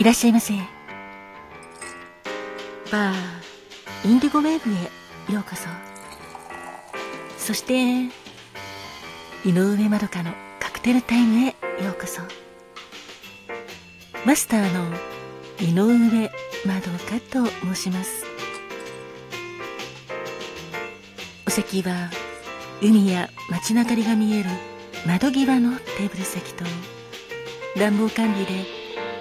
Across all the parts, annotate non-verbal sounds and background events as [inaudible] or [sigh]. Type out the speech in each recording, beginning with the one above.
いらっしゃいませ。バーインディゴウェーブへようこそ。そして井上まどかのカクテルタイムへようこそ。マスターの井上まどかと申します。お席は海や街の明かりが見える窓際のテーブル席と暖房管理で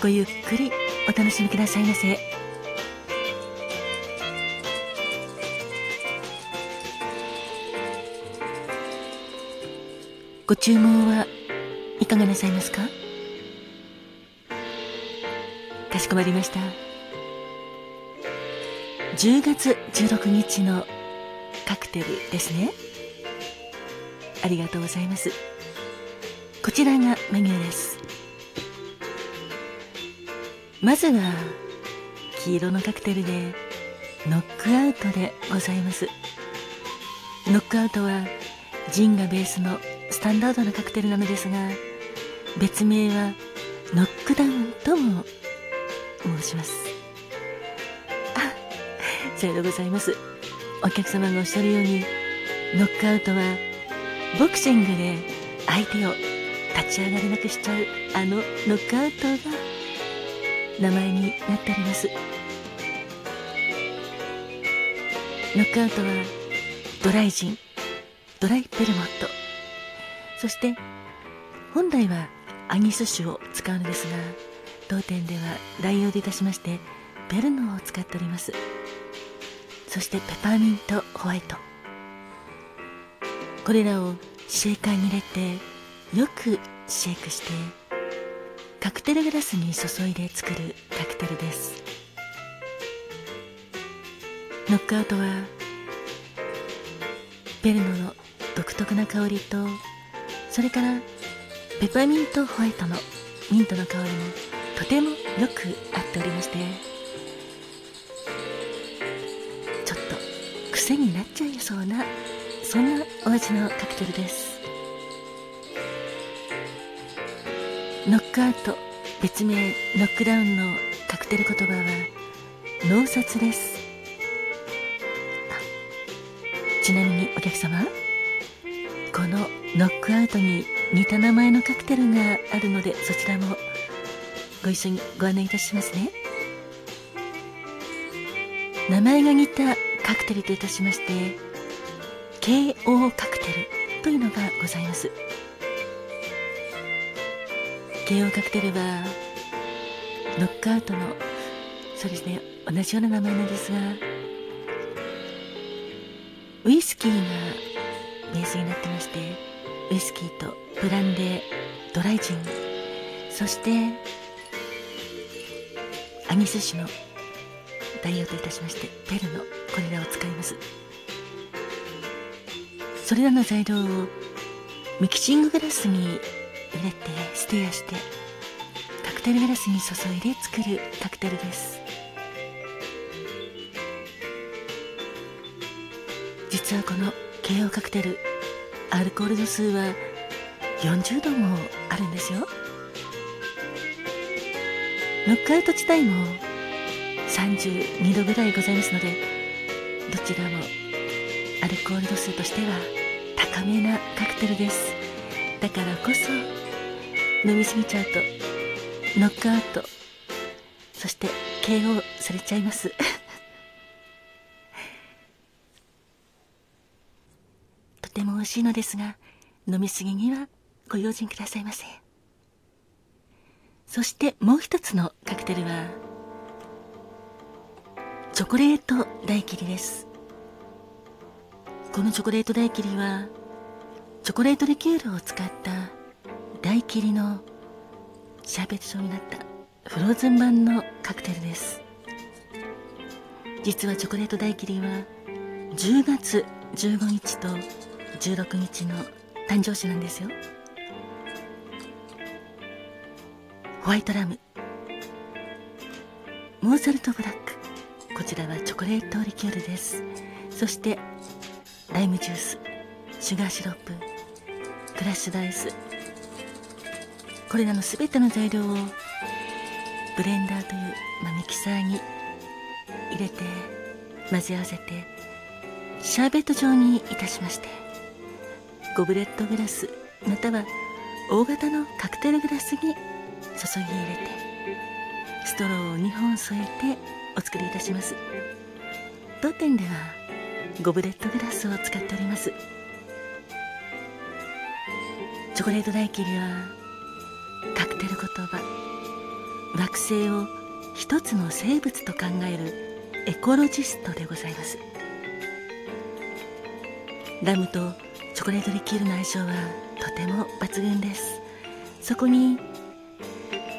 ごゆっくりお楽しみくださいませ。ご注文はいかがなさいますか？かしこまりました。10月16日のカクテルですね。ありがとうございます。こちらがメニューです。まずは黄色のカクテルでノックアウトでございます。ノックアウトはジンがベースのスタンダードなカクテルなのですが別名はノックダウンとも申します。あさようでございます。お客様がおっしゃるようにノックアウトはボクシングで相手を立ち上がれなくしちゃうあのノックアウトが名前になっております。ノックアウトはドライジンドライベルモット。そして本来はアニス種を使うのですが当店では代用でいたしましてベルノを使っております。そしてペパーミントホワイト。これらをシェーカーに入れてよくシェイクしてカクテルグラスに注いで作るカクテルです。ノックアウトはベルノの独特な香りとそれからペパーミントホワイトのミントの香りもとてもよく合っておりましてちょっと癖になっちゃいそうなそんなお味のカクテルです。ノックアウト。別名ノックダウンのカクテル言葉は脳殺です。ちなみにお客様このノックアウトに似た名前のカクテルがあるのでそちらもご一緒にご案内いたしますね。名前が似たカクテルといたしまして KO カクテルというのがございます。KO カクテルはノックアウトのそうですね同じような名前なんですがウイスキーがベースになってましてウイスキーとブランデードライジンそしてアニス種の代用といたしましてペルのこれらを使います。それらの材料をミキシンググラスに入れてステアしてカクテルグラスに注いで作るカクテルです。実はこの KO カクテルアルコール度数は40度もあるんですよ。ノックアウト自体も32度ぐらいございますのでどちらもアルコール度数としては高めなカクテルです。だからこそ飲みすぎちゃうとノックアウト。そして KO されちゃいます。[laughs] とても美味しいのですが飲みすぎにはご用心くださいませ。そしてもう一つのカクテルはチョコレート大霧です。このチョコレート大霧はチョコレートリキュールを使った大切りのシャーベット状になったフローズン版のカクテルです。実はチョコレート大切りは10月15日と16日の誕生日なんですよ。ホワイトラム。モーツァルトブラック。こちらはチョコレートリキュールです。そしてライムジュースシュガーシロップクラッシュダイス。これらの全ての材料をブレンダーという、まあ、ミキサーに入れて混ぜ合わせてシャーベット状にいたしましてゴブレットグラスまたは大型のカクテルグラスに注ぎ入れてストローを2本添えてお作りいたします。当店ではゴブレットグラスを使っております。チョコレート大切りはカテル言葉。惑星を一つの生物と考えるエコロジストでございます。ラムとチョコレートリキュールの相性はとても抜群です。そこに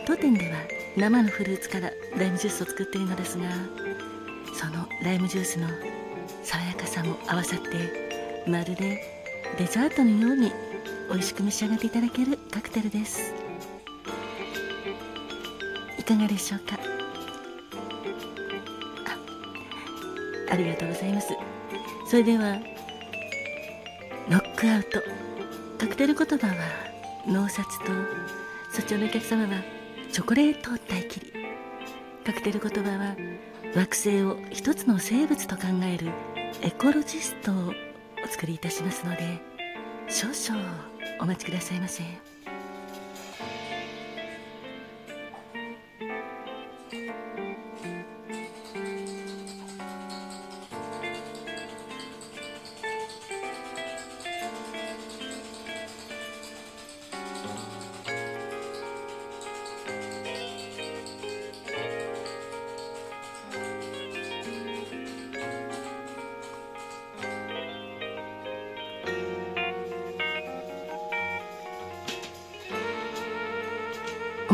当店では生のフルーツからライムジュースを作っているのですがそのライムジュースの爽やかさも合わさってまるでデザートのように美味しく召し上がっていただけるカクテルです。かがでしょうか？あありがとうございます。それではノックアウト。カクテル言葉は脳札とそちらのお客様はチョコレート大切りカクテル言葉は惑星を一つの生物と考えるエコロジストをお作りいたしますので少々お待ちくださいませ。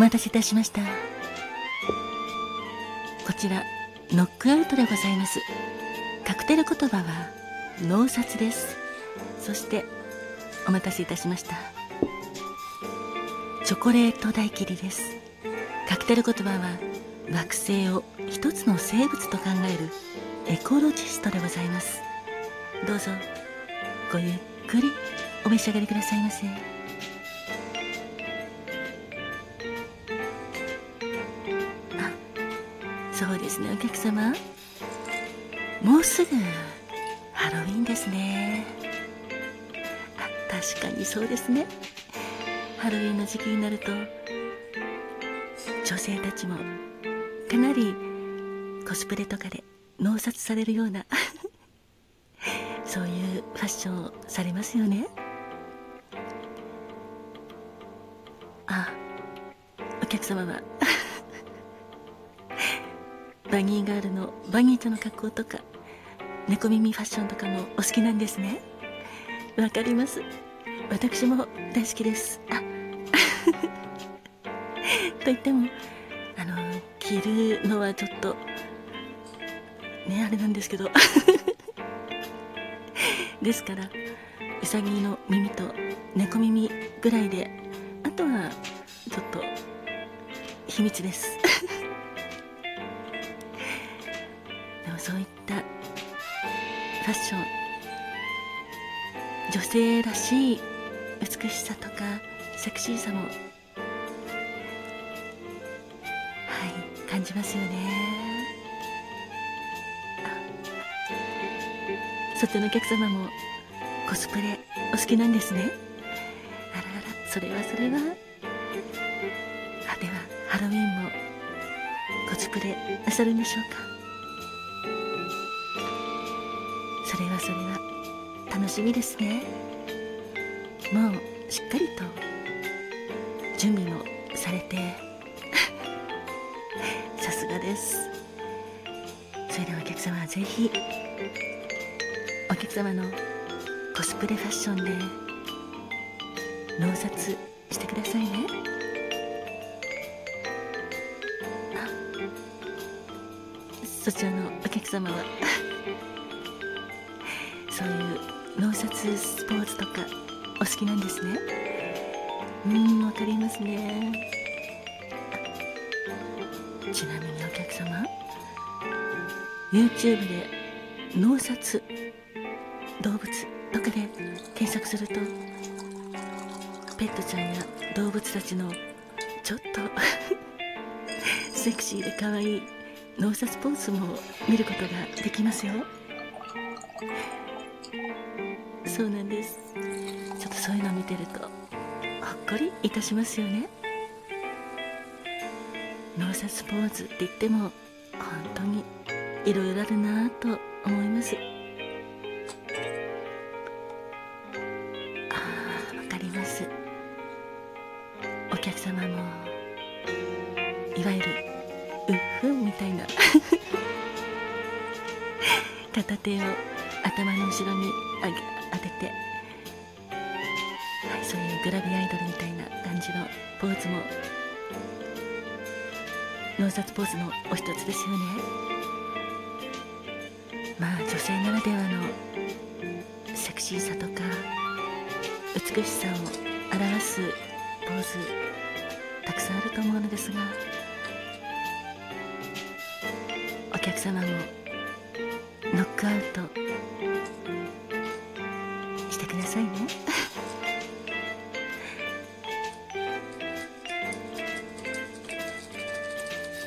待たせいたしました。こちらノックアウトでございます。カクテル言葉は脳札です。そしてお待たせいたしました。チョコレート大切りです。カクテル言葉は惑星を一つの生物と考えるエコロジストでございます。どうぞごゆっくりお召し上がりくださいませ。そうですねお客様。もうすぐハロウィンですね。あ確かにそうですね。ハロウィンの時期になると女性たちもかなりコスプレとかで納札されるような [laughs] そういうファッションをされますよね。あお客様はバニーガールのバニーちゃんの格好とか猫耳ファッションとかもお好きなんですね？わかります。私も大好きです。あ [laughs] と言ってもあの着るのはちょっとねあれなんですけど。[laughs] ですからうさぎの耳と猫耳ぐらいであとはちょっと秘密です。そういったファッション女性らしい美しさとかセクシーさもはい感じますよね。そちらのお客様もコスプレお好きなんですね。あらあらそれはそれは。あではハロウィンもコスプレなさるんでしょうか？それはそれは楽しみですね。もうしっかりと準備もされて。[laughs] さすがです。それではお客様はぜひお客様のコスプレファッションで納札してくださいね。そちらのお客様はそういう納札スポーツとかお好きなんですね？うんわかりますね。ちなみにお客様 YouTube で納札動物とかで検索するとペットちゃんや動物たちのちょっと [laughs] セクシーで可愛い納札ポーズも見ることができますよ。そうなんです。ちょっとそういうのを見てるとほっこりいたしますよね。納札ポーズって言っても本当にいろいろあるなと思います。ああわかります。お客様もいわゆるうっふんみたいな [laughs] 片手を頭の後ろにあげ当てて、はい、そういうグラビアアイドルみたいな感じのポーズも。納札ポーズのお一つですよね。まあ女性ならではのセクシーさとか美しさを表すポーズたくさんあると思うのですがお客様もノックアウト